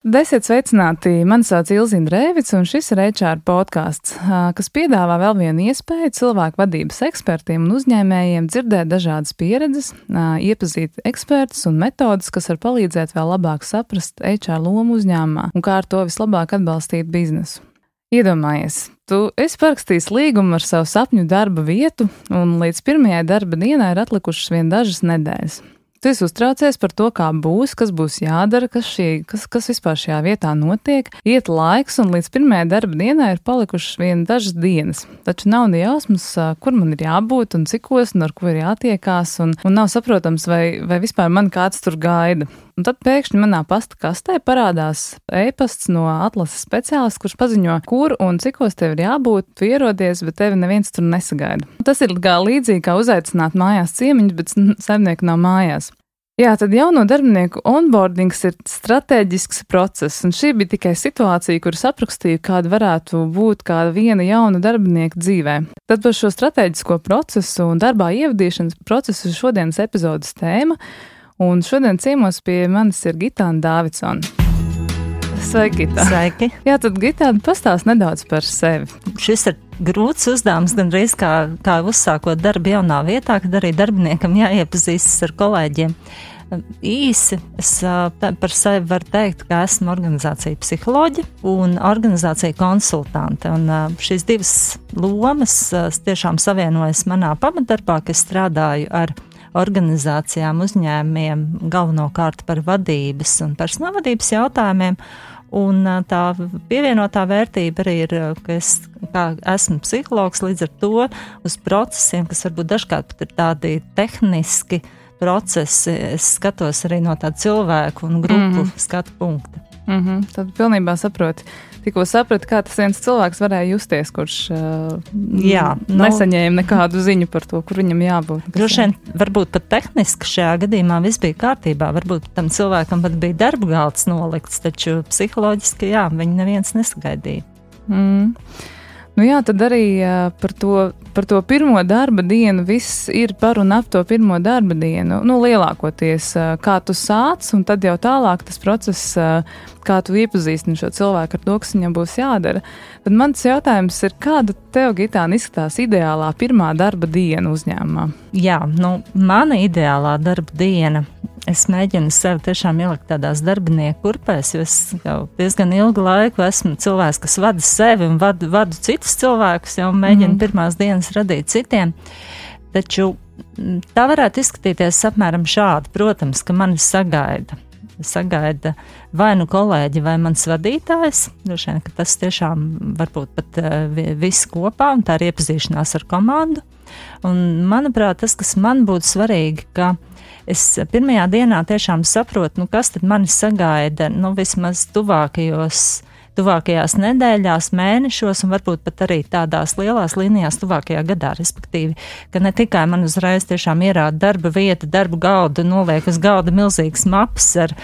Desiet sveicināti! Mani sauc Ilzina Rēvics, un šis ir HR podkāsts, kas piedāvā vēl vienu iespēju cilvēku vadības ekspertiem un uzņēmējiem dzirdēt dažādas pieredzes, iepazīt ekspertus un metodas, kas var palīdzēt vēl labāk saprast HR lomu uzņēmumā un kā ar to vislabāk atbalstīt biznesu. Iedomājies, tu esi parakstījis līgumu ar savu sapņu darba vietu, un līdz pirmajai darba dienai ir atlikušas vien dažas nedēļas. Tu esi uztraucies par to, kā būs, kas būs jādara, kas, šī, kas, kas vispār šajā vietā notiek. Iet laiks, un līdz pirmajai darba dienai ir palikušas vien dažas dienas. Taču nav ne jausmas, kur man ir jābūt un cikos, un ar ko ir jātiekās, un, un nav saprotams, vai, vai vispār man kāds tur gaida. Un tad pēkšņi manā pasta kastē parādās e-pasts no atlases speciālista, kurš paziņo, kur un cikos tev ir jābūt, tu ierodies, bet tevi neviens tur nesagaida. Tas ir kā līdzīgi kā uzaicināt mājās ciemiņus, bet saimnieku nav mājās. Jā, tad jauno darbinieku onboardings ir strateģisks process, un šī bija tikai situācija, kuras aprakstīju, kāda varētu būt kāda viena jauna darbinieka dzīvē. Tad par šo strateģisko procesu un darbā ievadīšanas procesu šodienas epizodes tēma, un šodien ciemos pie manis ir Gitāna Dāvidsona. Sveiki, Gita. Sveiki. Jā, tad Gitāna pastāst nedaudz par sevi. Šis ir grūts uzdevums, gandrīz kā, kā uzsākot darbu jaunā vietā, kad arī darbiniekam jāiepazīstas ar kolēģiem. Īsi es par sevi varu teikt, ka esmu organizācija psiholoģija un organizācija konsultante. Un šīs divas lomas tiešām savienojas manā pamatdarbā, ka es strādāju ar organizācijām, uzņēmumiem, galvenokārt par vadības un personālvadības jautājumiem. Un tā pievienotā vērtība arī ir, ka es esmu psihologs, līdz ar to uz procesiem, kas varbūt dažkārt pat ir tādi tehniski procesi, es skatos arī no tāda cilvēku un grupu mm -hmm. skatu punkta. Mm -hmm, tad pilnībā saproti. Tikko sapratu, kā tas viens cilvēks varēja justies, kurš uh, Jā, nu, nesaņēma nekādu ziņu par to, kur viņam jābūt. Droši vien, varbūt pat tehniski šajā gadījumā viss bija kārtībā. Varbūt tam cilvēkam pat bija darba galds nolikts, taču psiholoģiski jā, viņu neviens nesagaidīja. Mm. Nu jā, tad arī par, to, par to pirmo darba dienu viss ir par un ap to pirmo darba dienu. Nu, lielākoties, kā tu sāc, un tad jau tālāk tas process, kā tu iepazīstini šo cilvēku ar to, kas viņam būs jādara. Tad mans jautājums ir, kāda tev, Gitāna, izskatās ideālā pirmā darba diena uzņēmumā? Jā, nu, mana ideālā darba diena es mēģinu sevi tiešām ielikt tādās darbinieku kurpēs, jo es jau diezgan ilgu laiku esmu cilvēks, kas vada sevi un vadu, vadu citus cilvēkus, jau mēģinu mm. pirmās dienas radīt citiem. Taču tā varētu izskatīties apmēram šādi. Protams, ka mani sagaida. Sagaida vai nu kolēģi, vai mans vadītājs. Droši vien, ka tas tiešām var būt pat uh, viss kopā, un tā ir iepazīšanās ar komandu. Un, manuprāt, tas, kas man būtu svarīgi, ka uh, es pirmajā dienā tiešām saprotu, nu, kas tad mani sagaida, nu, vismaz tuvākajos tuvākajās nedēļās, mēnešos, un varbūt pat arī tādās lielās līnijās tuvākajā gadā. Respektīvi, ka ne tikai man uzreiz tiešām ierāda darba vieta, darba galda, noliek uz galda milzīgas maps ar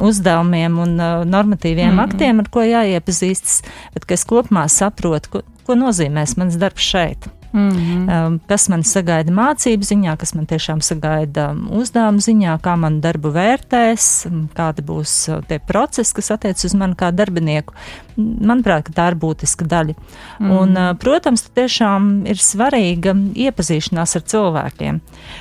uzdevumiem un uh, normatīviem mm. aktiem, ar ko jāiepazīstas, bet ka es kopumā saprotu, ko, ko nozīmēs mans darbs šeit. Mm -hmm. Kas man sagaida mācību ziņā, kas man tiešām sagaida uzdevuma ziņā, kā man darbu vērtēs, kādi būs uh, tie procesi, kas attiec uz mani kā darbinieku. Manuprāt, tā ir būtiska daļa. Mm -hmm. Un, uh, protams, tiešām ir svarīga iepazīšanās ar cilvēkiem.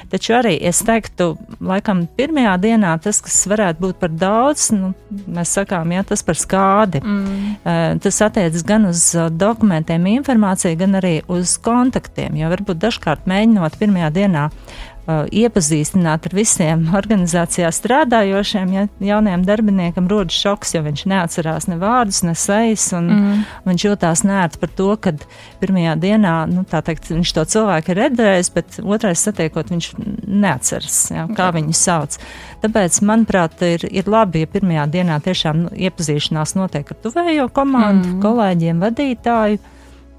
Taču arī es teiktu, laikam, pirmajā dienā tas, kas varētu būt par daudz, nu, mēs sakām, jā, tas par skādi. Mm -hmm. Tas attiecas gan uz dokumentiem, informāciju, gan arī uz kontaktu kontaktiem, jo varbūt dažkārt mēģinot pirmajā dienā uh, iepazīstināt ar visiem organizācijā strādājošiem, ja jaunajam darbiniekam rodas šoks, jo viņš neatcerās ne vārdus, ne sejas, un mm. viņš jūtās nērti par to, ka pirmajā dienā, nu, tā teikt, viņš to cilvēku ir redzējis, bet otrais satiekot, viņš neatceras, ja, kā viņu sauc. Tāpēc, manuprāt, ir, ir labi, ja pirmajā dienā tiešām nu, iepazīšanās notiek ar tuvējo komandu, mm. kolēģiem, vadītāju.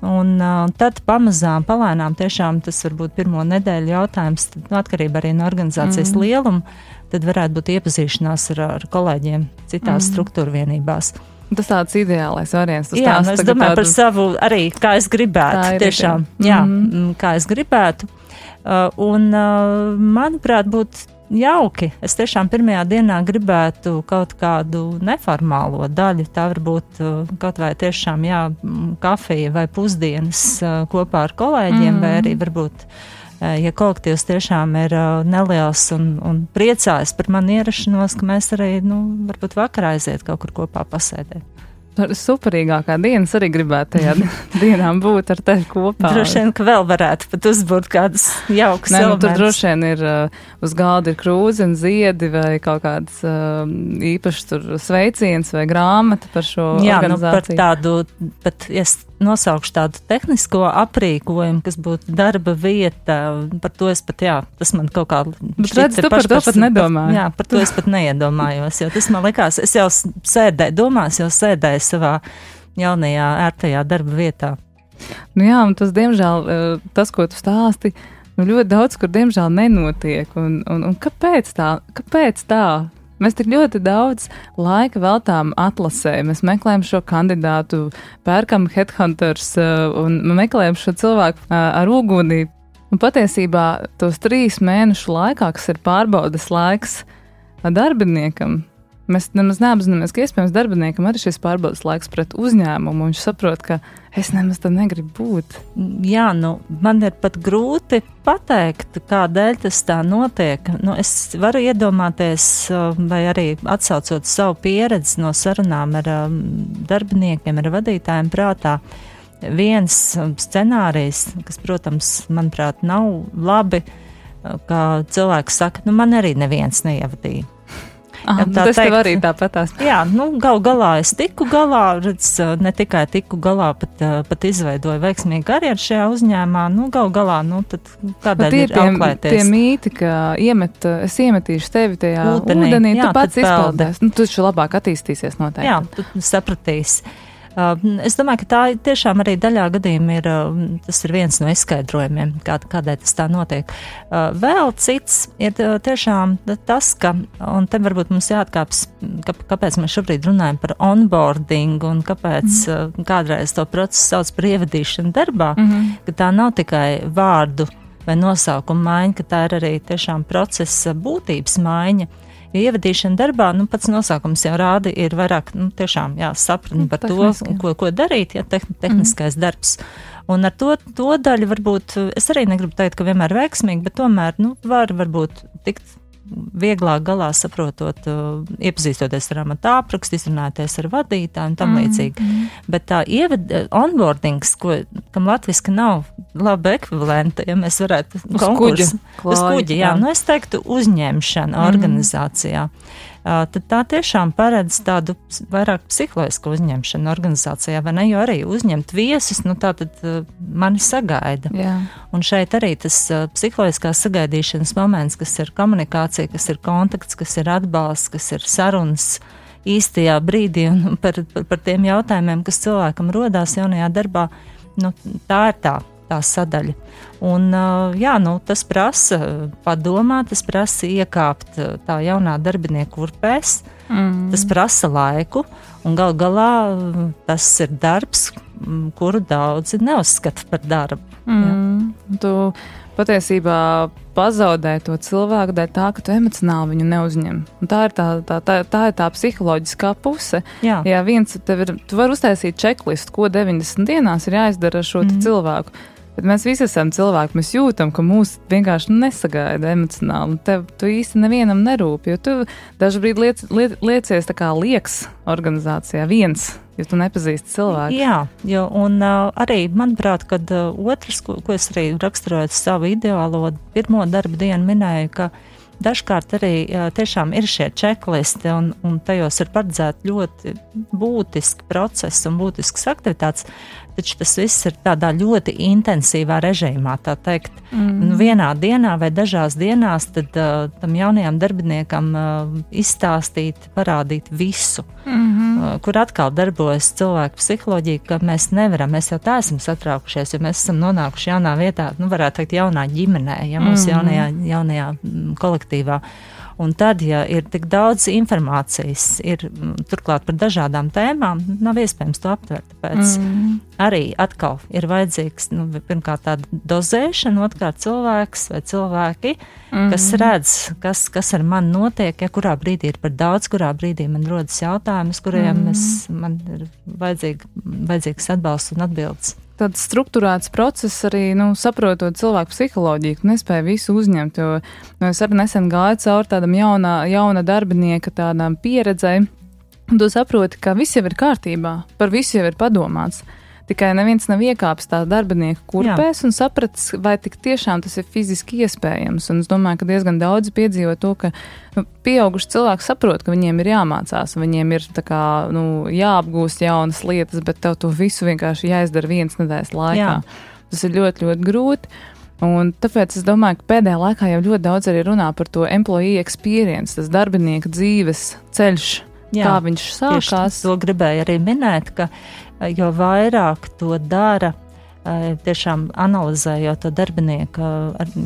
Un uh, tad pamazām, palēnām, tiešām tas var būt pirmo nedēļu jautājums, tad, nu, atkarībā arī no organizācijas mm. lieluma, tad varētu būt iepazīšanās ar, ar kolēģiem citās mm. struktūra vienībās. Tas tāds ideālais variants. Jā, nu, es domāju tādu... par savu arī, kā es gribētu. Tiešām, jā, mm -hmm. kā es gribētu. Uh, un, uh, manuprāt, būtu jauki. Es tiešām pirmajā dienā gribētu kaut kādu neformālo daļu. Tā varbūt uh, kaut vai tiešām jā, kafija vai pusdienas uh, kopā ar kolēģiem, mm. vai arī varbūt. Uh, ja kolektīvs tiešām ir neliels un, un priecājas par manu ierašanos, ka mēs arī, nu, varbūt vakarā aiziet kaut kur kopā pasēdēt superīgākā dienas arī gribētu tajā dienā būt ar tevi kopā. Droši vien, ka vēl varētu pat uzbūt kādas jaukas lietas. Nu, tur droši vien ir uh, uz galda ir krūze un ziedi vai kaut kāds uh, īpašs sveiciens vai grāmata par šo Jā, nu, par tādu, pat, ja nosaukšu tādu tehnisko aprīkojumu, kas būtu darba vieta. Par to es pat, jā, tas man kaut kā. Bet redz, tu par to pat nedomāju. Jā, par to es pat neiedomājos, jo tas man likās, es jau sēdēju, domās, jau sēdēju savā jaunajā, ērtajā darba vietā. Nu jā, un tas, diemžēl, eh, tas, ko tu stāsti, nu ļoti daudz, kur, diemžēl, nenotiek. Un, un, un kāpēc tā? Kāpēc tā? Mēs tik ļoti daudz laika veltām atlasē. Mēs meklējam šo kandidātu, pērkam headhunters uh, un meklējam šo cilvēku uh, ar uguni. Un patiesībā tos trīs mēnešu laikā, kas ir pārbaudas laiks darbiniekam, Mēs nemaz neapzināmies, ka iespējams darbiniekam arī šis pārbaudas laiks pret uzņēmumu. Viņš saprot, ka es nemaz tam negribu būt. Jā, nu, man ir pat grūti pateikt, kādēļ tas tā notiek. Nu, es varu iedomāties, vai arī atsaucot savu pieredzi no sarunām ar um, darbiniekiem, ar vadītājiem prātā. Viens scenārijs, kas, protams, manuprāt, nav labi, ka cilvēks saka, nu, man arī neviens neievadīja Aha, tā tas teikt, arī tāpatās. Jā, nu, gal galā es tiku galā, redz, ne tikai tiku galā, pat, pat izveidoju veiksmīgu karjeru šajā uzņēmumā. Nu, gal galā, nu, tad kādēļ ir auklēties? Tie mīti, ka iemet, es iemetīšu tevi tajā ūdenī, ūdenī jā, tu pats izpildēs. Nu, tu taču labāk attīstīsies noteikti. Jā, tu sapratīsi. Um, es domāju, ka tā tiešām arī daļā gadījumā ir, um, tas ir viens no izskaidrojumiem, kā, kādēļ tas tā notiek. Uh, vēl cits ir uh, tiešām tas, ka, un te varbūt mums jāatkāps, ka, kāpēc mēs šobrīd runājam par onboarding un kāpēc mm. kādreiz to procesu sauc par ievadīšanu darbā, mm -hmm. ka tā nav tikai vārdu vai nosaukumu maiņa, ka tā ir arī tiešām procesa būtības maiņa. Jo ievadīšana darbā, nu, pats nosaukums jau rāda, ir vairāk, nu, tiešām, jā, sapratni par Tehniski. to, ko, ko darīt, ja tehn, tehniskais mm. darbs. Un ar to, to daļu varbūt, es arī negribu teikt, ka vienmēr veiksmīgi, bet tomēr, nu, var varbūt tikt vieglāk galā saprotot, uh, iepazīstoties ar amatu aprakstu, izrunājoties ar vadītāju un tam mm, līdzīgi. Mm. Bet tā ieved, onboardings, ko, kam latviski nav laba ekvivalenta, ja mēs varētu uz kuģa. Uz kuģa, jā, jā. Nu es teiktu uzņemšana mm. organizācijā. Tad tā tiešām paredz tādu vairāk psiholoģisku uzņemšanu organizācijā, vai ne? Jo arī uzņemt viesus, nu tā tad mani sagaida. Jā. Un šeit arī tas psiholoģiskās sagaidīšanas moments, kas ir komunikācija, kas ir kontakts, kas ir atbalsts, kas ir sarunas īstajā brīdī un par, par, par tiem jautājumiem, kas cilvēkam rodās jaunajā darbā, nu, tā ir tā tā sadaļa. Un, jā, nu, tas prasa padomāt, tas prasa iekāpt tā jaunā darbinieka urpēs, mm. tas prasa laiku, un gal galā tas ir darbs, kuru daudzi neuzskata par darbu. Mm. Tu patiesībā pazaudē to cilvēku dēļ tā, ka tu emocionāli viņu neuzņem. Un tā ir tā, tā, tā, tā ir tā psiholoģiskā puse. Jā, Jā viens tev ir, tu vari uztaisīt čeklistu, ko 90 dienās ir jāizdara ar šo mm. cilvēku. Bet mēs visi esam cilvēki, mēs jūtam, ka mūs vienkārši nesagaida emocionāli. Tev tu īsti nevienam nerūp, jo tu dažkārt liec, liec, liecies tā kā liekas organizācijā viens. Jo tu nepazīsti cilvēku. Jā, jo, un uh, arī manuprāt, kad uh, otrs, ko, ko es arī raksturojot savu ideālo pirmo darba dienu, minēju, ka dažkārt arī jā, tiešām ir šie čeklisti, un, un tajos ir paredzēti ļoti būtiski procesi un būtiskas aktivitātes taču tas viss ir tādā ļoti intensīvā režīmā. Tā teikt, mm. vienā dienā vai dažās dienās tad, uh, tam jaunajam darbiniekam uh, izstāstīt, parādīt visu, mm -hmm. uh, kur atkal darbojas cilvēku psiholoģija, ka mēs nevaram, mēs jau tā esam satraukušies, jo mēs esam nonākuši jaunā vietā, nu, varētu teikt, jaunā ģimenē, ja mūsu mm -hmm. jaunajā, jaunajā kolektīvā. Un tad, ja ir tik daudz informācijas, ir turklāt par dažādām tēmām, nav iespējams to aptvert. Tāpēc mm. arī atkal ir vajadzīgs nu, pirmkārt tāda dozēšana, otrkārt cilvēks vai cilvēki, mm. kas redz, kas, kas ar mani notiek, ja kurā brīdī ir par daudz, kurā brīdī man rodas jautājums, kuriem mm. es, man ir vajadzīg, vajadzīgs atbalsts un atbildes tāds struktūrēts process arī, nu, saprotot cilvēku psiholoģiju, nespēja visu uzņemt, jo nu, es arī nesen gāju cauri tādam jaunā, jauna darbinieka tādām pieredzēm, un tu saproti, ka viss jau ir kārtībā, par visu jau ir padomāts. Tikai neviens nav iekāpis tā darbinieka kurpēs Jā. un sapratis, vai tik tiešām tas ir fiziski iespējams. Un es domāju, ka diezgan daudz piedzīvo to, ka nu, pieauguši cilvēki saprot, ka viņiem ir jāmācās, viņiem ir kā, nu, jāapgūst jaunas lietas, bet tev to visu vienkārši jāizdara viens nedēļas laikā. Jā. Tas ir ļoti, ļoti grūti. Un tāpēc es domāju, ka pēdējā laikā jau ļoti daudz arī runā par to employee experience, tas darbinieka dzīves ceļš, Jā, kā viņš sākās. To gribēju arī minēt, ka jo vairāk to dara. Tiešām analizējot to darbinieku,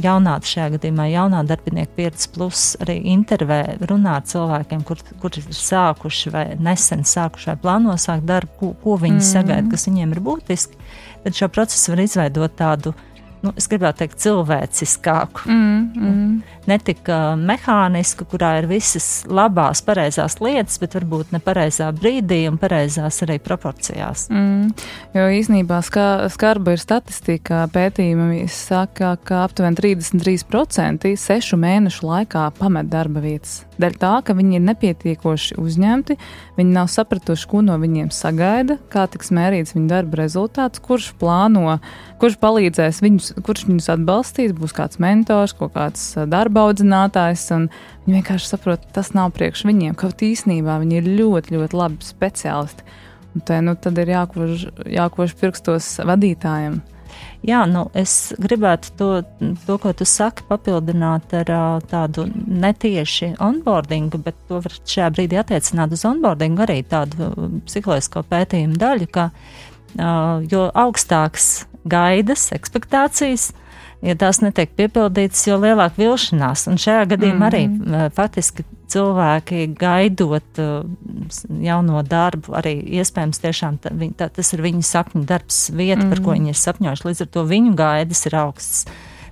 jaunā, šajā gadījumā jaunā darbinieka pieredze, plus arī intervē, runā ar cilvēkiem, kur, kur ir sākuši vai nesen sākuši vai plāno sākt darbu, ko, ko viņi mm. sagaida, kas viņiem ir būtiski. Tad šo procesu var izveidot tādu uh, nu, es gribētu teikt, cilvēciskāku. Mm, mm. Ne tik uh, mehānisku, kurā ir visas labās, pareizās lietas, bet varbūt ne pareizā brīdī un pareizās arī proporcijās. Mm. Jo īsnībā ska, skarba ir statistika. Pētījumi saka, ka aptuveni 33% sešu mēnešu laikā pamet darba vietas. Dēļ tā, ka viņi ir nepietiekoši uzņemti, viņi nav sapratuši, ko no viņiem sagaida, kā tiks mērīts viņu darba rezultāts, kurš plāno, kurš palīdzēs viņus, kurš viņus atbalstīs, būs kāds mentors, kaut kāds darba audzinātājs. Viņi vienkārši saprot, tas nav priekš viņiem, kaut īsnībā viņi ir ļoti, ļoti labi speciālisti. Un te, nu, tad ir jākož, jākož pirkstos vadītājiem. Jā, nu, es gribētu to, to, ko tu saki, papildināt ar tādu netieši onboardingu, bet to var šajā brīdī attiecināt uz onboardingu arī tādu psiholoģisko pētījumu daļu, ka jo augstāks gaidas, expectācijas, ja tās netiek piepildītas, jo lielāka vilšanās. Un šajā gadījumā mm -hmm. arī faktiski cilvēki gaidot uh, jauno darbu, arī iespējams tiešām tā, tā, tas ir viņu sapņu darbs, vieta, mm -hmm. par ko viņi ir sapņojuši. Līdz ar to viņu gaidas ir augstas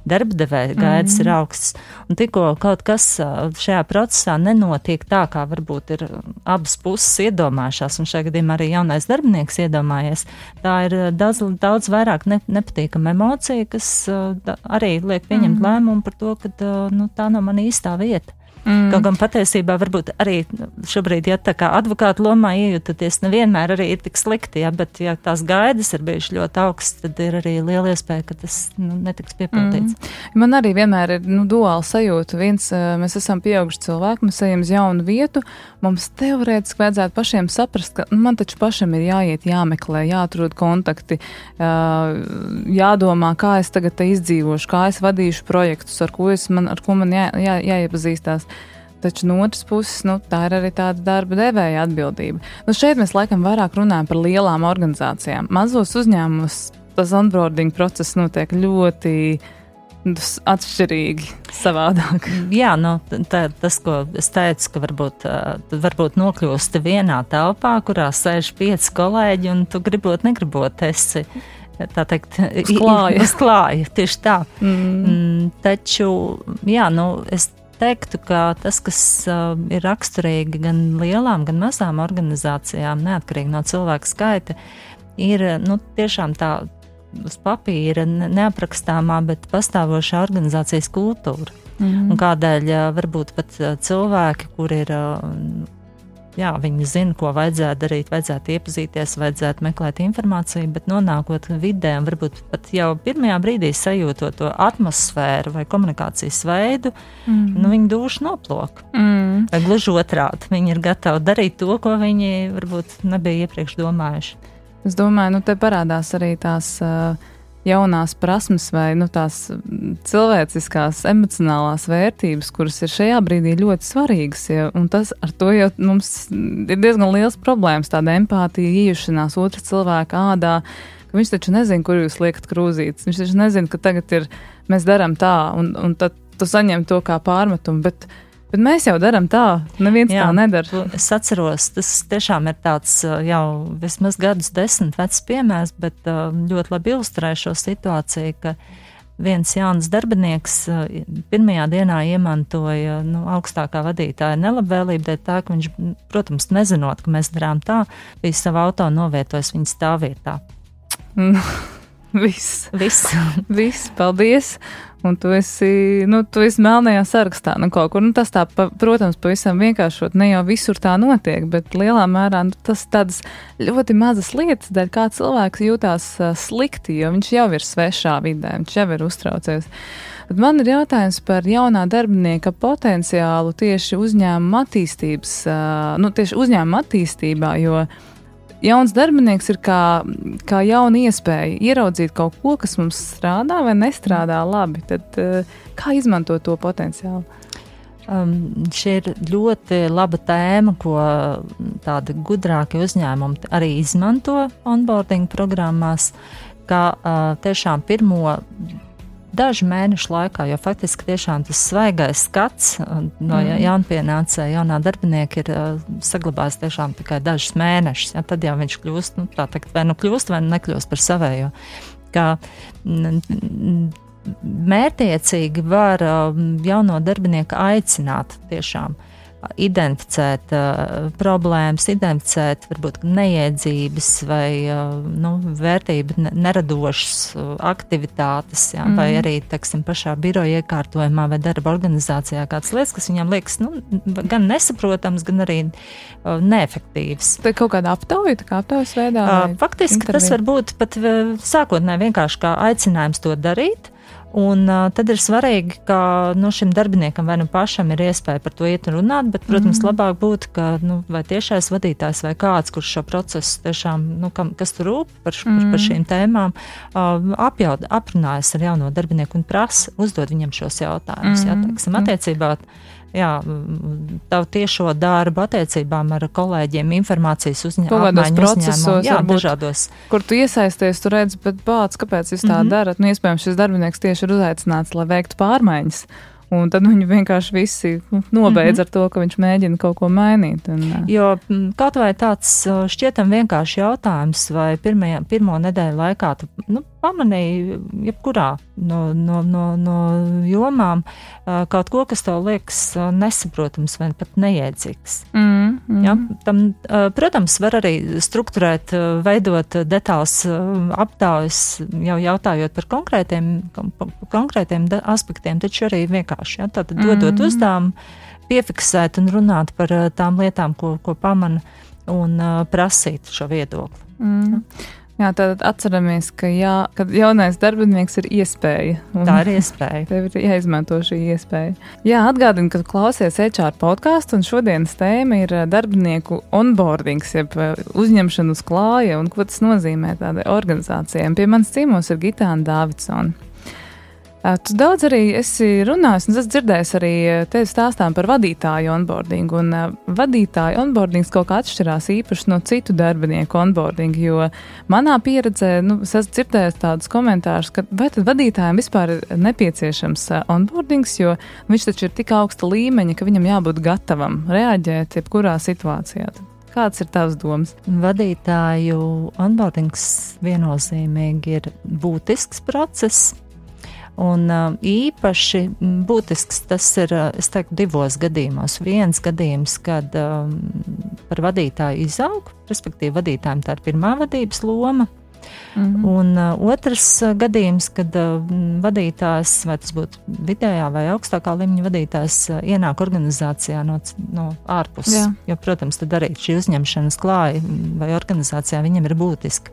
darba devēja gaidas mm. ir augsts. Un tikko kaut kas šajā procesā nenotiek tā, kā varbūt ir abas puses iedomājušās, un šajā gadījumā arī jaunais darbinieks iedomājies, tā ir daudz, daudz vairāk ne, nepatīkama emocija, kas arī liek pieņemt mm. lēmumu par to, ka nu, tā nav mana īstā vieta. Mm. Kaut gan patiesībā varbūt arī šobrīd, ja tā kā advokāta lomā iejūtaties, nevienmēr arī ir tik slikti, ja, bet ja tās gaidas ir bijušas ļoti augstas, tad ir arī liela iespēja, ka tas nu, netiks piepildīts. Mm. Man arī vienmēr ir nu, duāla sajūta. Viens, mēs esam pieauguši cilvēki, mēs ejam uz jaunu vietu, mums teorētiski vajadzētu pašiem saprast, ka nu, man taču pašam ir jāiet, jāmeklē, jāatrod kontakti, jādomā, kā es tagad izdzīvošu, kā es vadīšu projektus, ar ko, es man, ar ko man jā, jā, jāiepazīstās. Taču no otras puses, nu, tā ir arī tāda darba devēja atbildība. Nu, šeit mēs laikam vairāk runājam par lielām organizācijām. Mazos uzņēmumos tas onboarding process notiek ļoti atšķirīgi, savādāk. Jā, nu, tā, tas, ko es teicu, ka varbūt, varbūt nokļūsti vienā telpā, kurā sēž pieci kolēģi, un tu gribot, negribot, esi tā teikt, klāja. klāja tieši tā. Mm. Mm, taču, jā, nu, es teiktu, ka tas, kas uh, ir raksturīgi gan lielām, gan mazām organizācijām, neatkarīgi no cilvēka skaita, ir nu, tiešām tā uz papīra neaprakstāmā, bet pastāvošā organizācijas kultūra. Mm. Un kādēļ varbūt pat cilvēki, kur ir jā, viņi zina, ko vajadzētu darīt, vajadzētu iepazīties, vajadzētu meklēt informāciju, bet nonākot vidē, varbūt pat jau pirmajā brīdī sajūtot to atmosfēru vai komunikācijas veidu, mm. nu, viņi duši noplok. Mm. Vai gluži otrādi, viņi ir gatavi darīt to, ko viņi varbūt nebija iepriekš domājuši. Es domāju, nu te parādās arī tās. Uh, jaunās prasmes vai nu, tās cilvēciskās, emocionālās vērtības, kuras ir šajā brīdī ļoti svarīgas. Ja, tas ar to jau mums ir diezgan liels problēmas, tāda empātija, iejušanās otra cilvēka ādā. Viņš taču nezina, kur jūs liekat krūzītes. Viņš taču nezina, ka tagad ir, mēs darām tā, un, un tad tu saņem to kā pārmetumu. Bet Bet mēs jau darām tā, neviens Jā, tā nedara. Es atceros, tas tiešām ir tāds jau vismaz gadus desmit vecs piemērs, bet ļoti labi ilustrē šo situāciju, ka viens jauns darbinieks pirmajā dienā iemantoja nu, augstākā vadītāja nelabvēlību, dēļ tā, ka viņš, protams, nezinot, ka mēs darām tā, bija savu auto novietojis viņa stāvvietā. Viss. Viss. Viss. Paldies. Un tu esi, nu, tu esi melnajā sarakstā, nu, kaut kur. Nu, tas tā, pa, protams, pavisam vienkāršot, ne jau visur tā notiek, bet lielā mērā nu, tas tādas ļoti mazas lietas, dēļ kā cilvēks jūtās uh, slikti, jo viņš jau ir svešā vidē, viņš jau ir uztraucies. Bet man ir jautājums par jaunā darbinieka potenciālu tieši uzņēmuma attīstības, uh, nu, tieši uzņēmuma attīstībā, jo jauns darbinieks ir kā, kā jauna iespēja ieraudzīt kaut ko, kas mums strādā vai nestrādā labi. Tad, eh, kā izmantot to potenciālu? Um, šī ir ļoti laba tēma, ko tādi gudrāki uzņēmumi arī izmanto onboarding programmās, kā uh, tiešām pirmo dažu mēnešu laikā, jo faktiski tiešām tas svaigais skats uh, no mm. jaunpienācēja, jaunā darbinieka ir uh, saglabājis tiešām tikai dažus mēnešus. Ja, tad jau viņš kļūst, nu, tā teikt, vai nu kļūst, vai nu nekļūst par savējo. Kā, mērtiecīgi var uh, jauno darbinieku aicināt tiešām uh, identificēt uh, problēmas, identificēt varbūt neiedzības vai uh, nu, vērtību neradošas uh, aktivitātes, jā, mm. vai mhm. arī, teiksim, pašā biroja iekārtojumā vai darba organizācijā kādas lietas, kas viņam liekas nu, gan nesaprotams, gan arī uh, neefektīvs. Tā ir kaut kāda aptauja, kā aptaujas veidā? Uh, faktiski interviju? tas var būt pat uh, sākotnēji vienkārši kā aicinājums to darīt. Un uh, tad ir svarīgi, ka nu, šim darbiniekam vai nu pašam ir iespēja par to iet un runāt, bet, protams, mm labāk būtu, ka nu, vai tiešais vadītājs vai kāds, kurš šo procesu tiešām, nu, kam, kas tur rūp par, mm -hmm. par, par mhm. šīm tēmām, uh, apjaud, aprunājas ar jauno darbinieku un prasa uzdot viņam šos jautājumus. Mm jā, teiksim, attiecībā jā, tavu tiešo darbu attiecībām ar kolēģiem, informācijas uzņēmumiem, procesos, jā, varbūt, dažādos. Kur tu iesaisties, tu redzi, bet bāc, kāpēc jūs tā mm -hmm. darat? Nu, iespējams, šis darbinieks tieši ir uzaicināts, lai veiktu pārmaiņas. Un tad viņi vienkārši visi nobeidz mm -hmm. ar to, ka viņš mēģina kaut ko mainīt. Un, jo kaut vai tāds šķietam vienkārši jautājums, vai pirmajā, pirmo nedēļu laikā tu nu, pamanīji, jebkurā no, no, no, no jomām, kaut ko, kas tev liekas nesaprotams vai pat neiedzīgs. Mm -hmm. ja? Tam, protams, var arī strukturēt, veidot detāls aptaujas, jau jautājot par konkrētiem, konkrētiem aspektiem, taču arī vienkārši. Ja? Tātad dodot mm. uzdevumu, piefiksēt un runāt par tām lietām, ko, ko pamana, un prasīt šo viedokli. Mm. Ja? Jā, tad atceramies, ka jā, jaunais darbinieks ir iespēja. Tā ir iespēja. Tev ir jāizmanto šī iespēja. Jā, atgādini, ka klausies HR podkāstu, un šodienas tēma ir darbinieku onboardings, jeb uzņemšana uz klāja, un ko tas nozīmē tādai organizācijai. Pie manis ciemos ir Gitāna Dāvidsona. Tu daudz arī esi runājis, un es dzirdēju arī tevi stāstām par vadītāju onboardingu. Un uh, vadītāju onboardings kaut kā atšķirās īpaši no citu darbinieku onboardinga, jo manā pieredzē, nu, es esmu dzirdējis tādus komentārus, ka vai tad vadītājiem vispār ir nepieciešams onboardings, jo viņš taču ir tik augsta līmeņa, ka viņam jābūt gatavam reaģēt jebkurā situācijā. Kāds ir tavs domas? Vadītāju onboardings viennozīmīgi ir būtisks process Un uh, īpaši būtisks tas ir, es teiktu, divos gadījumos. Viens gadījums, kad um, par vadītāju izaug, respektīvi vadītājiem tā ir pirmā vadības loma. Mm -hmm. Un uh, otrs gadījums, kad uh, vadītājs, vai tas būtu vidējā vai augstākā līmeņa vadītājs, uh, ienāk organizācijā no, no ārpuses. Jā. Jo, protams, tad arī šī uzņemšanas klāja vai organizācijā viņam ir būtiska.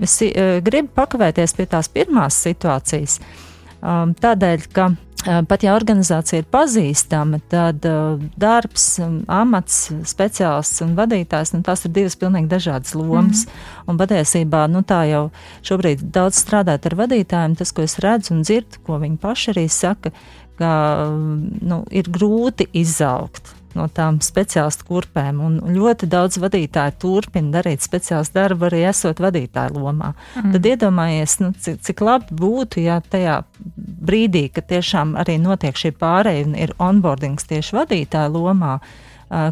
Es uh, gribu pakavēties pie tās pirmās situācijas. Uh, Um, tādēļ, ka uh, pat ja organizācija ir pazīstama, tad uh, darbs, um, amats, speciālists un vadītājs, nu, tās ir divas pilnīgi dažādas lomas. Mm. Un patiesībā, nu, tā jau šobrīd daudz strādāt ar vadītājiem, tas, ko es redzu un dzirdu, ko viņi paši arī saka, ka um, nu, ir grūti izaugt no tām speciālistu kurpēm. Un ļoti daudz vadītāju turpina darīt speciālistu darbu, arī esot vadītāju lomā. Mm. Tad iedomājies, nu, cik, cik labi būtu, ja tajā brīdī, kad tiešām arī notiek šī pārēja un ir onboardings tieši vadītāju lomā,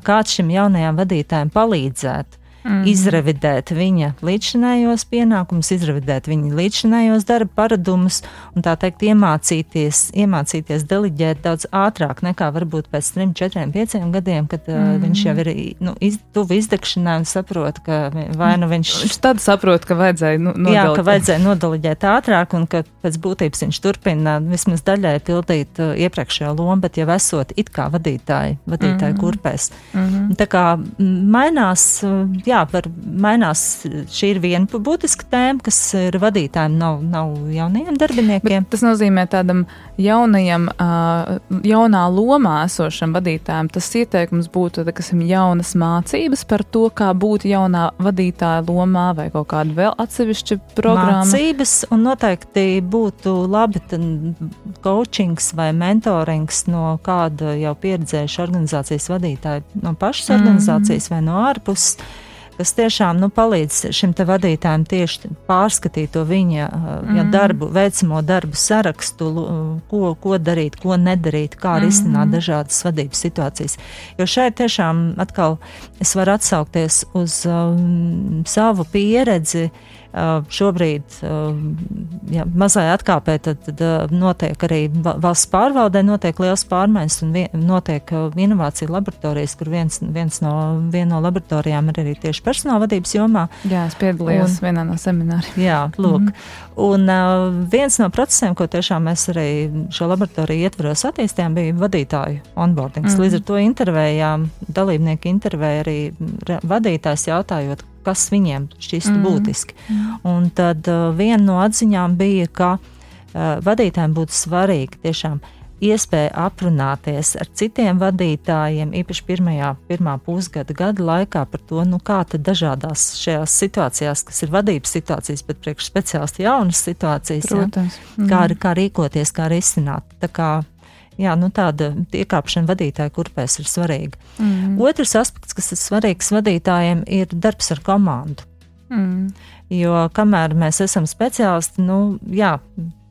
kāds šim jaunajam vadītājam palīdzētu mm. izrevidēt viņa līdzinājos pienākumus, izrevidēt viņa līdzinājos darba paradumus un tā teikt iemācīties, iemācīties deliģēt daudz ātrāk nekā varbūt pēc 3, 4, 5 gadiem, kad mm. uh, viņš jau ir nu, iz, tuvu izdegšanai un saprot, ka vai nu viņš. Viņš tad saprot, ka vajadzēja nu, nodaliģēt. Jā, ka vajadzēja nodaliģēt ātrāk un ka pēc būtības viņš turpina vismaz daļai pildīt uh, iepriekšējo lomu, bet jau esot it kā vadītāji, vadītāji mm. kurpēs. Mm -hmm. Tā kā mainās, uh, jā, var mainās. Šī ir viena būtiska tēma, kas ir vadītājiem, nav, nav jaunajiem darbiniekiem. Bet tas nozīmē tādam jaunajam, jaunā lomā esošam vadītājam. Tas ieteikums būtu, kas ir jaunas mācības par to, kā būt jaunā vadītāja lomā vai kaut kāda vēl atsevišķa programma. Mācības un noteikti būtu labi coachings vai mentorings no kāda jau pieredzējuša organizācijas vadītāja, no pašas mm organizācijas vai no ārpuses kas tiešām nu, palīdz šim vadītājam tieši pārskatīt to viņa mm. ja, darbu, veicamo darbu sarakstu, ko, ko darīt, ko nedarīt, kā mm. risināt dažādas vadības situācijas. Jo šeit tiešām atkal es varu atsaukties uz um, savu pieredzi. Uh, Uh, šobrīd, uh, ja mazai atkāpē, tad, tad uh, notiek arī valsts pārvaldē, notiek liels pārmaiņas un vien, notiek inovācija laboratorijas, kur viens, viens no, viena no laboratorijām ir arī tieši personāla vadības jomā. Jā, es piedalījos un, vienā no semināriem. Jā, lūk. Mm -hmm. Un viens no procesiem, ko tiešām mēs arī šo laboratoriju ietvaros attīstījām, bija vadītāju onboardings. Mm -hmm. Līdz ar to intervējām, dalībnieki intervēja arī vadītājs jautājot, kas viņiem šķistu mm. būtiski. Mm. Un tad uh, viena no atziņām bija, ka uh, vadītājiem būtu svarīgi tiešām iespēja aprunāties ar citiem vadītājiem, īpaši pirmajā, pirmā pusgada gada laikā par to, nu, kā tad dažādās šajās situācijās, kas ir vadības situācijas, bet priekš speciālisti jaunas situācijas, Protams. ja, mm. kā, kā rīkoties, kā risināt. Tā kā jā, nu, tāda iekāpšana vadītāja kurpēs ir svarīga. Mm. Otrs aspekts, kas ir svarīgs vadītājiem, ir darbs ar komandu. Mm. Jo kamēr mēs esam speciālisti, nu, jā,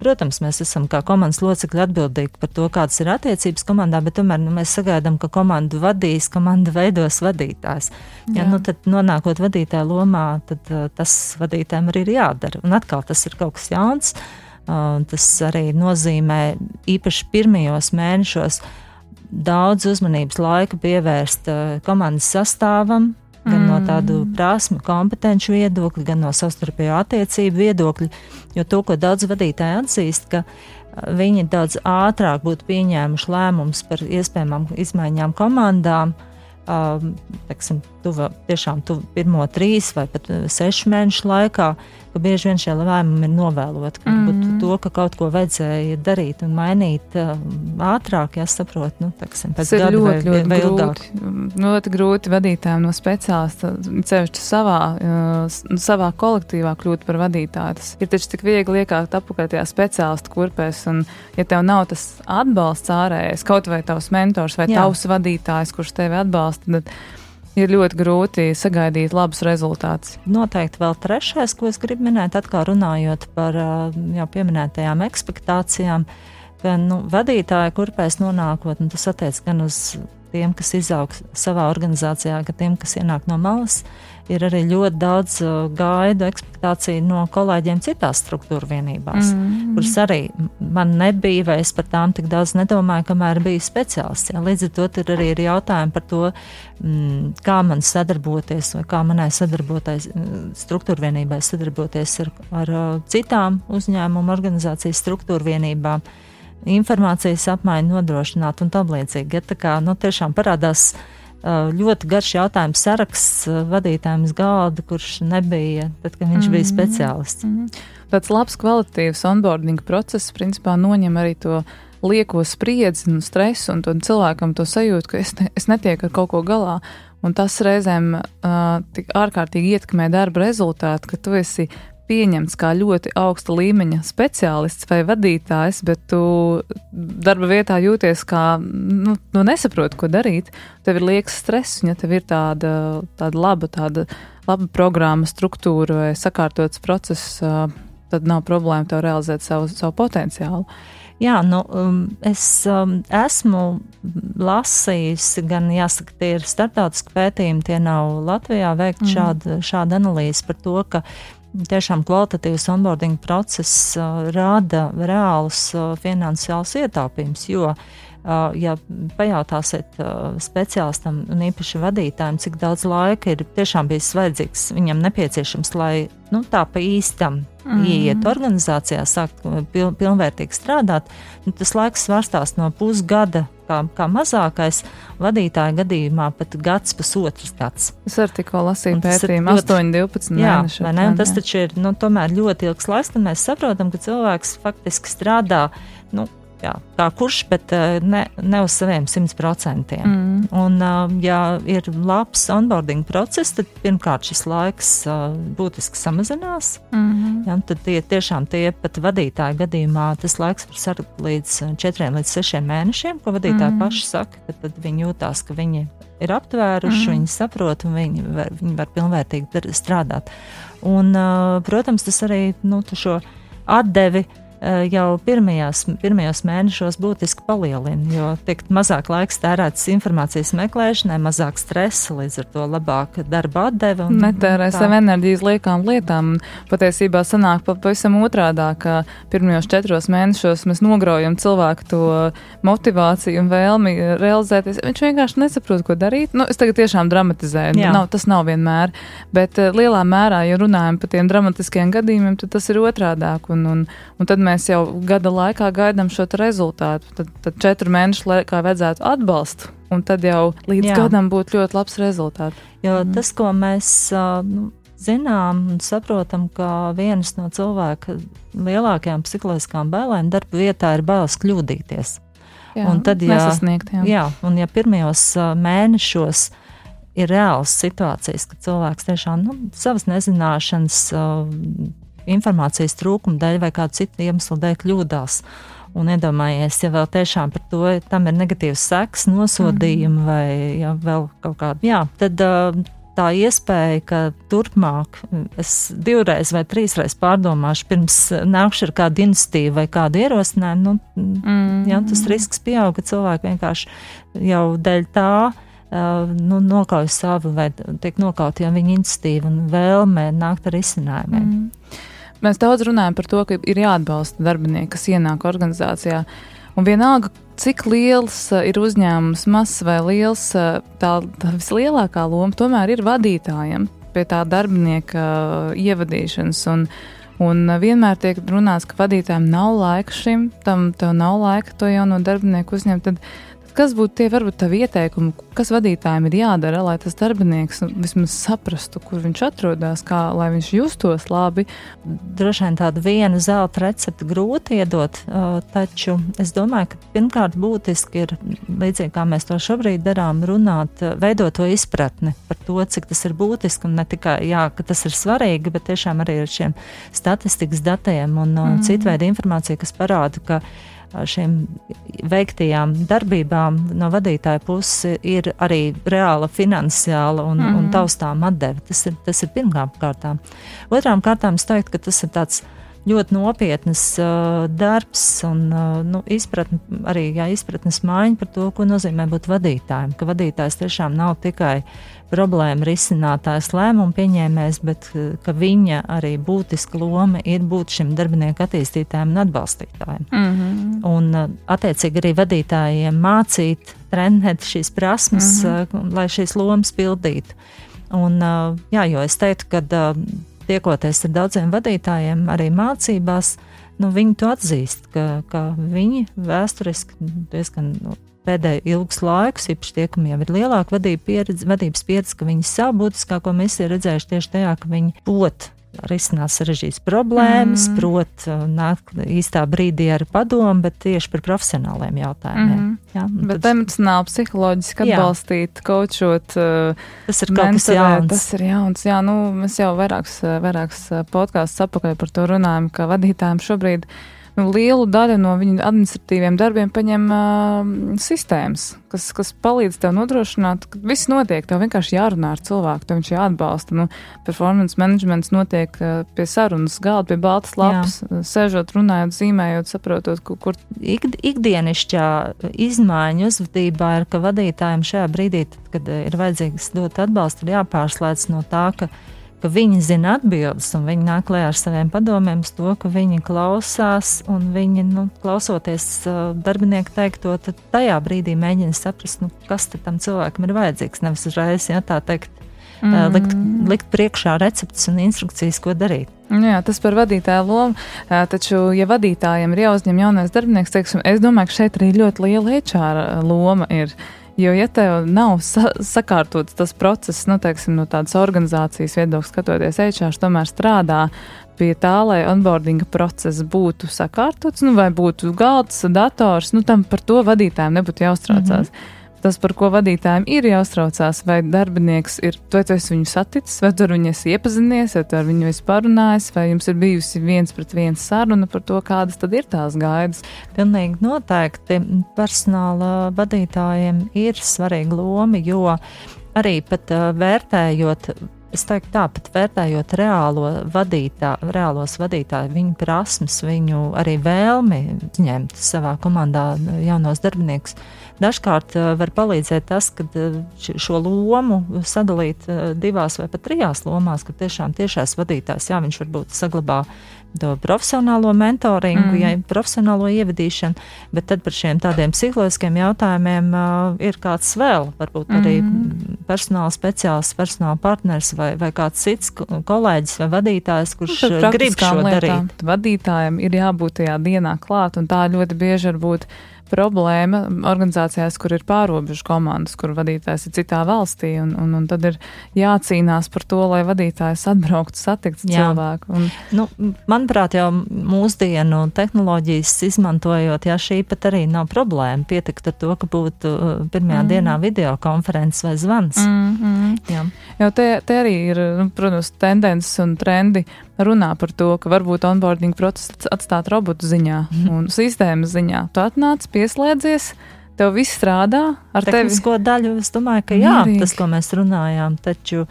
protams, mēs esam kā komandas locekļi atbildīgi par to, kādas ir attiecības komandā, bet tomēr nu, mēs sagaidām, ka komandu vadīs, komanda veidos vadītājs. Ja, jā. nu, tad nonākot vadītāja lomā, tad uh, tas vadītājiem arī ir jādara. Un atkal tas ir kaut kas jauns. Uh, Tas arī nozīmē īpaši pirmajos mēnešos daudz uzmanības laika pievērst komandas sastāvam, gan mm. no tādu prasmu, kompetenci viedokļa, gan no savstarpējo attiecību viedokļa. Jo to, ko daudz vadītāji atzīst, ka viņi daudz ātrāk būtu pieņēmuši lēmumus par iespējamām izmaiņām komandām, uh, teiksim, tuva, tiešām tuva pirmo trīs vai pat sešu mēnešu laikā, ka bieži vien šie lēmumi ir novēloti. Mm -hmm. To, ka kaut ko vajadzēja darīt un mainīt ātrāk, jāsaprot, nu, teiksim, pēc gada ļoti, vai, ļoti vai ilgāk. Grūti, ļoti grūti vadītājiem no speciālista, cevišķi savā, savā kolektīvā kļūt par vadītāju. Tas ir taču tik viegli iekāpt apakaļ tajā speciālistu kurpēs, un ja tev nav tas atbalsts ārējais, kaut vai tavs mentors vai Jā. tavs vadītājs, kurš tevi atbalsta, tad ir ļoti grūti sagaidīt labus rezultātus. Noteikti vēl trešais, ko es gribu minēt, atkal runājot par jau pieminētajām ekspektācijām, ka nu, vadītāji, kurpēs nonākot, un tas attiec gan uz tiem, kas izaug savā organizācijā, gan tiem, kas ienāk no malas, ir arī ļoti daudz uh, gaidu, ekspektāciju no kolēģiem citās struktūra vienībās, mm -hmm. kuras arī man nebija, vai es par tām tik daudz nedomāju, kamēr biju speciālists. Jā. Līdz ar to tur arī ir jautājumi par to, mm, kā man sadarboties, vai kā manai mm, struktūra vienībai sadarboties ar, ar uh, citām uzņēmumu organizācijas struktūra vienībām informācijas apmaiņu nodrošināt un tam līdzīgi. Ja, tā kā nu, tiešām parādās ļoti garš jautājums saraksts vadītājiem uz galda, kurš nebija tad, kad viņš mm -hmm. bija mhm. speciālists. Mm -hmm. Tāds labs, kvalitatīvs onboarding process principā noņem arī to lieko spriedzi un stresu, un cilvēkam to sajūtu, ka es, ne, es netieku ar kaut ko galā. Un tas reizēm uh, tik ārkārtīgi ietekmē darba rezultātu, ka tu esi pieņemts kā ļoti augsta līmeņa speciālists vai vadītājs, bet tu darba vietā jūties kā, nu, nu nesaproti, ko darīt. Tev ir liekas stress, un ja tev ir tāda, tāda laba, tāda laba programma, struktūra vai sakārtots process, tad nav problēma tev realizēt savu, savu potenciālu. Jā, nu, um, es um, esmu lasījusi, gan jāsaka, tie ir starptautiski pētījumi, tie nav Latvijā veikti mm. šāda, šāda analīze par to, ka tiešām kvalitatīvs onboarding process rāda reālus finansiālus ietaupījumus, jo ja pajautāsiet speciālistam un īpaši vadītājiem, cik daudz laika ir tiešām bijis vajadzīgs, viņam nepieciešams, lai nu, tā pa īstam mm. ieiet organizācijā, sākt uh, pil, pilnvērtīgi strādāt, nu, tas laiks svārstās no pusgada. Kā, kā mazākais vadītāja gadījumā, pat gads, pusotrs gads. Es arī tikko lasīju pētījumu, 8, 12 mēneši. Jā, ne, un tas jā. taču ir nu, tomēr ļoti ilgs laiks, un mēs saprotam, ka cilvēks faktiski strādā nu, Jā, kā kurš, bet eh, ne, ne uz saviem simt procentiem. Mm. Un, eh, ja ir labs onboarding process, tad pirmkārt šis laiks eh, būtiski samazinās. Mm -hmm. jā, tad tie tiešām tie pat vadītāju gadījumā tas laiks var sarkt līdz četriem līdz sešiem mēnešiem, ko vadītāji mm. paši saka, ka tad viņi jūtās, ka viņi ir aptvēruši, mm. viņi saprot un viņi var, viņi var pilnvērtīgi strādāt. Un, protams, tas arī nu, šo atdevi jau pirmajās, pirmajos mēnešos būtiski palielina, jo tiek mazāk laiks tērēts informācijas meklēšanai, mazāk stresa, līdz ar to labāk darba atdeve. Netērē sev enerģijas liekām lietām. Patiesībā sanāk pa, pavisam otrādā, ka pirmajos četros mēnešos mēs nograujam cilvēku to motivāciju un vēlmi realizēties. Viņš vienkārši nesaprot, ko darīt. Nu, es tagad tiešām dramatizēju. Jā. Nav, tas nav vienmēr, bet uh, lielā mērā, ja runājam par tiem dramatiskiem gadījumiem, tad tas ir otrādāk. Un, un, un tad mēs jau gada laikā gaidām šo rezultātu. Tad, tad četru mēnešu laikā vajadzētu atbalstu, un tad jau līdz Jā. gadam būtu ļoti labs rezultāts. Jo mm. tas, ko mēs nu, zinām un saprotam, ka vienas no cilvēka lielākajām psiholoģiskām bailēm darba vietā ir bailes kļūdīties. Jā, un tad, ja, nesasniegt, jā. jā, un ja pirmajos mēnešos ir reāls situācijas, ka cilvēks tiešām nu, savas nezināšanas, informācijas trūkuma dēļ vai kādu citu iemeslu dēļ kļūdās. Un iedomājies, ja vēl tiešām par to tam ir negatīvs seks, nosodījumi mm. vai ja, vēl kaut kāda, jā, tad tā iespēja, ka turpmāk es divreiz vai trīsreiz pārdomāšu, pirms nākšu ar kādu iniciatīvu vai kādu ierosinājumu, nu, mm. jā, tas risks pieaug, ka cilvēki vienkārši jau dēļ tā. Uh, nu, nokauj savu, vai tiek nokauta jau viņa iniciatīva un vēlme nākt ar izcinājumiem. Mm. Mēs daudz runājam par to, ka ir jāatbalsta darbinieki, kas ienāk organizācijā. Un vienalga, cik liels uh, ir uzņēmums, mazs vai liels, uh, tā, tā vislielākā loma tomēr ir vadītājiem pie tā darbinieka uh, ievadīšanas. Un, un vienmēr tiek runāts, ka vadītājiem nav laika šim, tam nav laika to jauno darbinieku uzņemt. Tad, Kas būtu tie varbūt tavi ieteikumi, kas vadītājiem ir jādara, lai tas darbinieks nu, vismaz saprastu, kur viņš atrodas, kā lai viņš justos labi? Droši vien tādu vienu zelta recepti grūti iedot, taču es domāju, ka pirmkārt būtiski ir, līdzīgi kā mēs to šobrīd darām, runāt, veidot to izpratni par to, cik tas ir būtiski un ne tikai, jā, ka tas ir svarīgi, bet tiešām arī ar šiem statistikas datiem un mm. citu veidu informāciju, kas parāda, ka šīm veiktajām darbībām no vadītāja puses ir arī reāla finansiāla un, mm. un taustām atdeve. Tas ir, tas ir pirmām kārtām. Otrām kārtām es teiktu, ka tas ir tāds ļoti nopietnas uh, darbs un uh, nu, izpratne, arī jā, izpratnes maiņa par to, ko nozīmē būt vadītājam. Ka vadītājs tiešām nav tikai problēma risinātājs, lēmumu pieņēmējs, bet uh, ka viņa arī būtiska loma ir būt šim darbinieku attīstītājam un atbalstītājam. Mm -hmm. Un uh, attiecīgi arī vadītājiem mācīt, trenēt šīs prasmes, mm -hmm. lai šīs lomas pildītu. Un, jā, jo es teiktu, ka tiekoties ar daudziem vadītājiem, arī mācībās, nu, viņi to atzīst, ka, ka viņi vēsturiski diezgan nu, pēdējo ilgus laikus, īpaši tie, kam jau ir lielāka vadība pieredze, vadības pieredze, ka viņi savu būtiskāko misiju redzējuši tieši tajā, ka viņi pot risināt sarežģītas problēmas, mm. prot nākt īstā brīdī ar padomu, bet tieši par profesionāliem jautājumiem. Mm. Jā, bet tad... emocionāli, psiholoģiski atbalstīt, kočot. Tas ir kaut kas jauns. Tas ir jauns. Jā, nu, mēs jau vairākus, vairākus podkāstus apakaļ par to runājam, ka vadītājiem šobrīd ir lielu daļu no viņu administratīviem darbiem paņem uh, sistēmas, kas, kas palīdz tev nodrošināt, ka viss notiek. Tev vienkārši jārunā ar cilvēku, tev viņš jāatbalsta. Nu, performance managements notiek uh, pie sarunas galda, pie baltas lapas, Jā. sēžot, runājot, zīmējot, saprotot, kur. kur... Ik, ikdienišķā izmaiņa uzvedībā ir, ka vadītājiem šajā brīdī, kad ir vajadzīgs dot atbalstu, ir jāpārslēdz no tā, ka ka viņi zina atbildes, un viņi nāk klajā ar saviem padomiem, to, ka viņi klausās, un viņi, nu, klausoties uh, darbinieku teikto, tad tajā brīdī mēģina saprast, nu, kas tam cilvēkam ir vajadzīgs. Nevis uzreiz, ja tā teikt, mm. uh, likt, likt priekšā receptes un instrukcijas, ko darīt. Jā, tas par vadītāju lomu. Uh, taču, ja vadītājiem ir jāuzņem jaunais darbinieks, teiksim, es domāju, ka šeit arī ļoti liela HR loma ir. Jo, ja tev nav sa sakārtots tas process, nu, teiksim, no tādas organizācijas viedokļa skatoties, HR tomēr strādā pie tā, lai onboardinga process būtu sakārtots, nu, vai būtu galds, dators, nu, tam par to vadītājiem nebūtu jāuztraucās. Mm -hmm tas, par ko vadītājiem ir jāuztraucās, vai darbinieks ir, vai tu esi viņu saticis, vai tu ar viņu esi iepazinies, vai tu ar viņu esi parunājis, vai jums ir bijusi viens pret viens saruna par to, kādas tad ir tās gaidas. Pilnīgi noteikti personāla vadītājiem ir svarīga loma, jo arī pat uh, vērtējot Es teiktu, tāpat vērtējot reālo vadītā, reālos vadītāju, viņu prasmes, viņu arī vēlmi ņemt savā komandā jaunos darbiniekus. Dažkārt uh, var palīdzēt tas, ka uh, šo lomu sadalīt uh, divās vai pat trijās lomās, ka tiešām tiešais vadītājs, jā, viņš varbūt saglabā to profesionālo mentoringu, mm. ja profesionālo ievadīšanu, bet tad par šiem tādiem psiholoģiskiem jautājumiem uh, ir kāds vēl, varbūt arī mm. personāla speciālists, personāla partners vai, vai kāds cits kolēģis vai vadītājs, kurš nu, grib šo lietām. darīt. Vadītājiem ir jābūt tajā dienā klāt, un tā ļoti bieži var būt problēma organizācijās, kur ir pārobežu komandas, kur vadītājs ir citā valstī, un, un, un tad ir jācīnās par to, lai vadītājs atbrauktu satikt cilvēku. Un... Nu, manuprāt, jau mūsdienu tehnoloģijas izmantojot, jā, šī pat arī nav problēma. Pietikt ar to, ka būtu uh, pirmajā mm. dienā videokonferences vai zvans. Mm, mm. Jā. Jo te, te arī ir, nu, protams, tendences un trendi runā par to, ka varbūt onboarding procesu atstāt robotu ziņā mhm. un sistēmas ziņā. Tu atnāc, pieslēdzies, tev viss strādā ar Tehnisko tevi. daļu. Es domāju, ka jā, Mierīgi. tas, ko mēs runājām, taču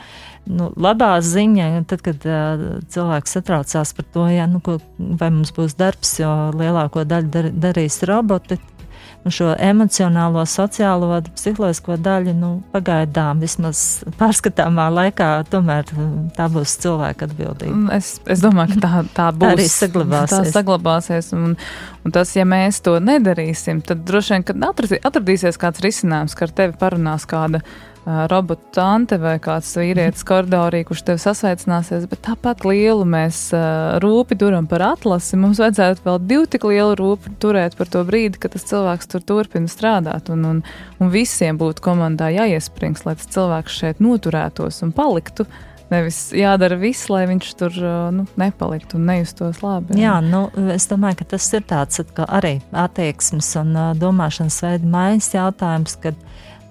nu, labā ziņa, tad, kad uh, cilvēks satraucās par to, jā, nu, ko, vai mums būs darbs, jo lielāko daļu dar, darīs roboti šo emocionālo, sociālo, psiholoģisko daļu nu, pagaidām, vismaz pārskatāmā laikā, tomēr mm, tā būs cilvēka atbildība. Mm, es, es domāju, ka tā, tā būs. tā arī saglabāsies. Tā saglabāsies un, un tas, ja mēs to nedarīsim, tad droši vien, kad atradīsies kāds risinājums, ka ar tevi parunās kāda robotu tante vai kāds vīrietis koridorī, kurš tevi sasveicināsies, bet tāpat lielu mēs rūpi turam par atlasi. Mums vajadzētu vēl divu tik lielu rūpi turēt par to brīdi, kad tas cilvēks tur turpina strādāt. Un, un, un visiem būtu komandā jāiesprings, lai tas cilvēks šeit noturētos un paliktu. Nevis jādara viss, lai viņš tur nu, nepaliktu un nejustos labi. Jā, nu, es domāju, ka tas ir tāds arī attieksmes un uh, domāšanas veida maiņas jautājums, kad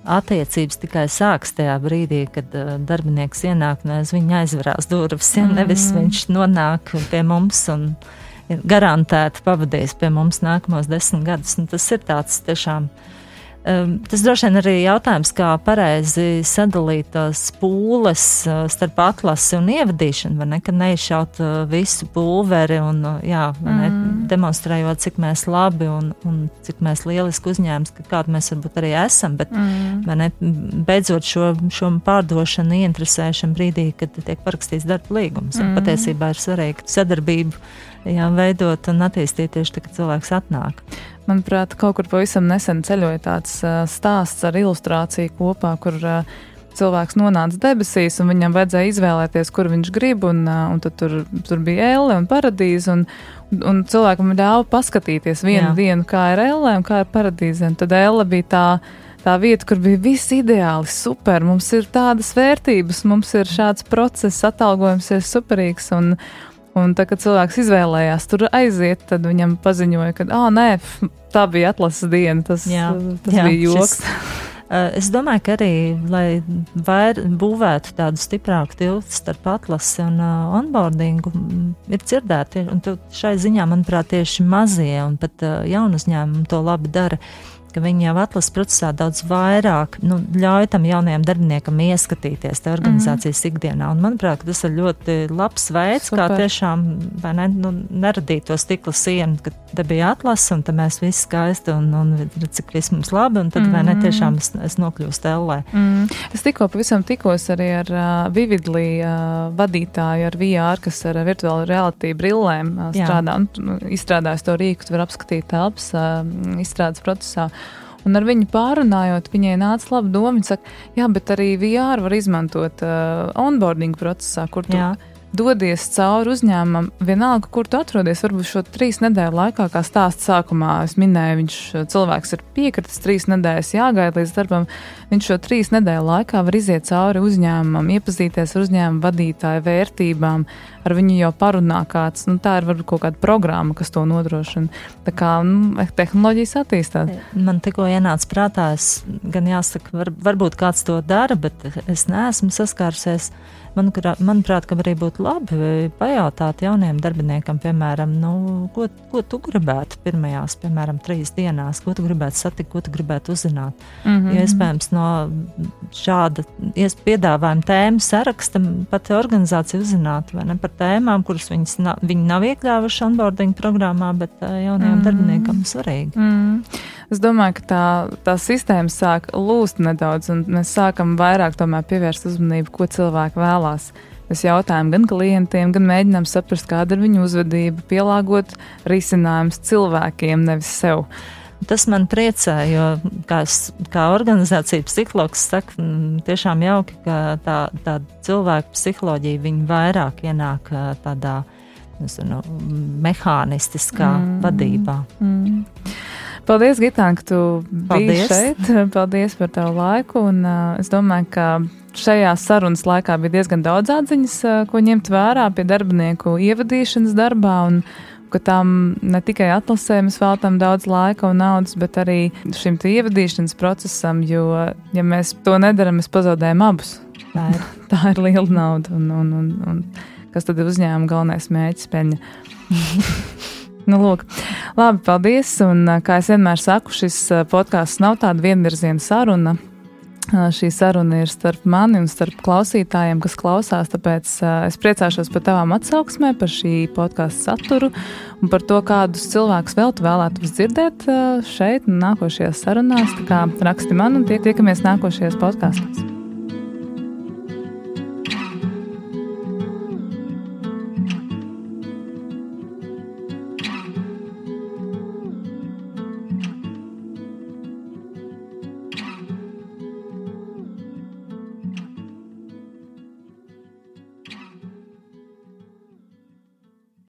attiecības tikai sāks tajā brīdī, kad uh, darbinieks ienāk un aiz viņa aizverās durvis. Ja? Mm. Nevis viņš nonāk pie mums un garantēti pavadījis pie mums nākamos desmit gadus. Nu, tas ir tāds tiešām tas droši vien arī jautājums, kā pareizi sadalīt tās pūles uh, starp atlasi un ievadīšanu, vai ne, ka neizšaut uh, visu pulveri un, uh, jā, mm. ne, demonstrējot, cik mēs labi un, un cik mēs lieliski uzņēmums, ka kādu mēs varbūt arī esam, bet, mm. ne, beidzot šo, šo pārdošanu, ieinteresēšanu brīdī, kad tiek parakstīts darba līgums. Mm. Patiesībā ir svarīgi sadarbību jā, veidot un attīstīt tieši tad, kad cilvēks atnāk. Manuprāt, kaut kur pavisam nesen ceļoja tāds uh, stāsts ar ilustrāciju kopā, kur uh, cilvēks nonāca debesīs, un viņam vajadzēja izvēlēties, kur viņš grib, un, un tur, tur bija elle un paradīze, un, un cilvēkam ļāva paskatīties vienu Jā. dienu, kā ir elle un kā ir paradīze, un tad elle bija tā tā vieta, kur bija viss ideāli, super, mums ir tādas vērtības, mums ir šāds process, atalgojums ir superīgs. Un, un tā, kad cilvēks izvēlējās tur aiziet, tad viņam paziņoja, ka, ah, nē, tā bija atlases diena, tas, jā, tas jā, bija joks. Šis... Es domāju, ka arī, lai vair, būvētu tādu stiprāku tiltu starp atlasi un uh, onboardingu, ir dzirdēti. Un šai ziņā, manuprāt, tieši mazie un pat uh, jaunu uzņēmumu to labi dara. Uh, ka viņi jau atlases procesā daudz vairāk nu, ļauj tam jaunajam darbiniekam ieskatīties tajā organizācijas mm. ikdienā. Un, manuprāt, tas ir ļoti labs veids, Super. kā tiešām ne, nu, neradīt to stikla sienu, ka te bija atlase un te mēs visi skaisti un, un cik viss mums labi, un tad mm. vai ne mm. tiešām es, es nokļūstu ellē. Mm. Es tikko pavisam tikos arī ar uh, Vividlī uh, vadītāju ar VR, kas ar uh, virtuālu realitāti brillēm uh, strādā un uh, izstrādājis to rīku, tu var apskatīt telpas uh, izstrādes procesā. Un ar viņu pārunājot, viņai nāca laba doma. Viņa saka, jā, bet arī VR var izmantot uh, onboarding procesā, kur tu jā dodies cauri uzņēmumam, vienalga, kur tu atrodies. Varbūt šo trīs nedēļu laikā, kā stāsts sākumā, es minēju, viņš cilvēks ir piekritis trīs nedēļas jāgaida līdz darbam. Viņš šo trīs nedēļu laikā var iziet cauri uzņēmumam, iepazīties ar uzņēmumu vadītāju vērtībām, ar viņu jau parunā kāds. Nu, tā ir varbūt kaut kāda programma, kas to nodrošina. Tā kā nu, tehnoloģijas attīstās. Man tikko ienāca prātā, es gan jāsaka, var, varbūt kāds to dara, bet es neesmu saskārusies Man, manuprāt, ka arī būtu labi pajautāt jauniem darbiniekam, piemēram, nu, ko, ko tu gribētu pirmajās, piemēram, trīs dienās, ko tu gribētu satikt, ko tu gribētu uzzināt. Mm -hmm. Jo iespējams no šāda piedāvājuma tēmu saraksta pati organizācija uzzinātu par tēmām, kuras viņas na, viņi nav iekļāvuši onboarding programmā, bet jaunajiem mm -hmm. darbiniekam svarīgi. Mm -hmm. Es domāju, ka tā, tā sistēma sāk lūst nedaudz, un mēs sākam vairāk pievērst uzmanību, ko cilvēki vēlās. Mēs jautājam gan klientiem, gan mēģinām saprast, kāda ir viņu uzvedība, pielāgot risinājumus cilvēkiem, nevis sev. Tas man priecē, jo kā, kā organizācija psihologs saka, tiešām jauki, ka tā, tā cilvēku psiholoģija vairāk ienāk tādā nezinu, mehānistiskā mm. vadībā. Mm. Paldies, Gitāna, ka tu biji šeit. Paldies par tavu laiku. Un, uh, es domāju, ka šajā sarunas laikā bija diezgan daudz atziņas, uh, ko ņemt vērā pie darbinieku ievadīšanas darbā. Un, ka tam ne tikai atlasē mēs veltam daudz laika un naudas, bet arī šim ievadīšanas procesam, jo, ja mēs to nedaram, mēs pazaudējam abus. Tā ir, tā ir liela nauda, un, un, un, un kas tad ir uzņēmuma galvenais mērķis - peļņa. Nu, lūk, labi, paldies. Un, kā es vienmēr saku, šis podkāsts nav tāda vienvirziena saruna. Šī saruna ir starp mani un starp klausītājiem, kas klausās. Tāpēc es priecāšos par tavām atsauksmēm, par šī podkāstu saturu un par to, kādus cilvēkus vēl tu vēlētos dzirdēt šeit nākošajās sarunās. Tā kā raksti man un tie, tiekamies nākošajās podkāstos.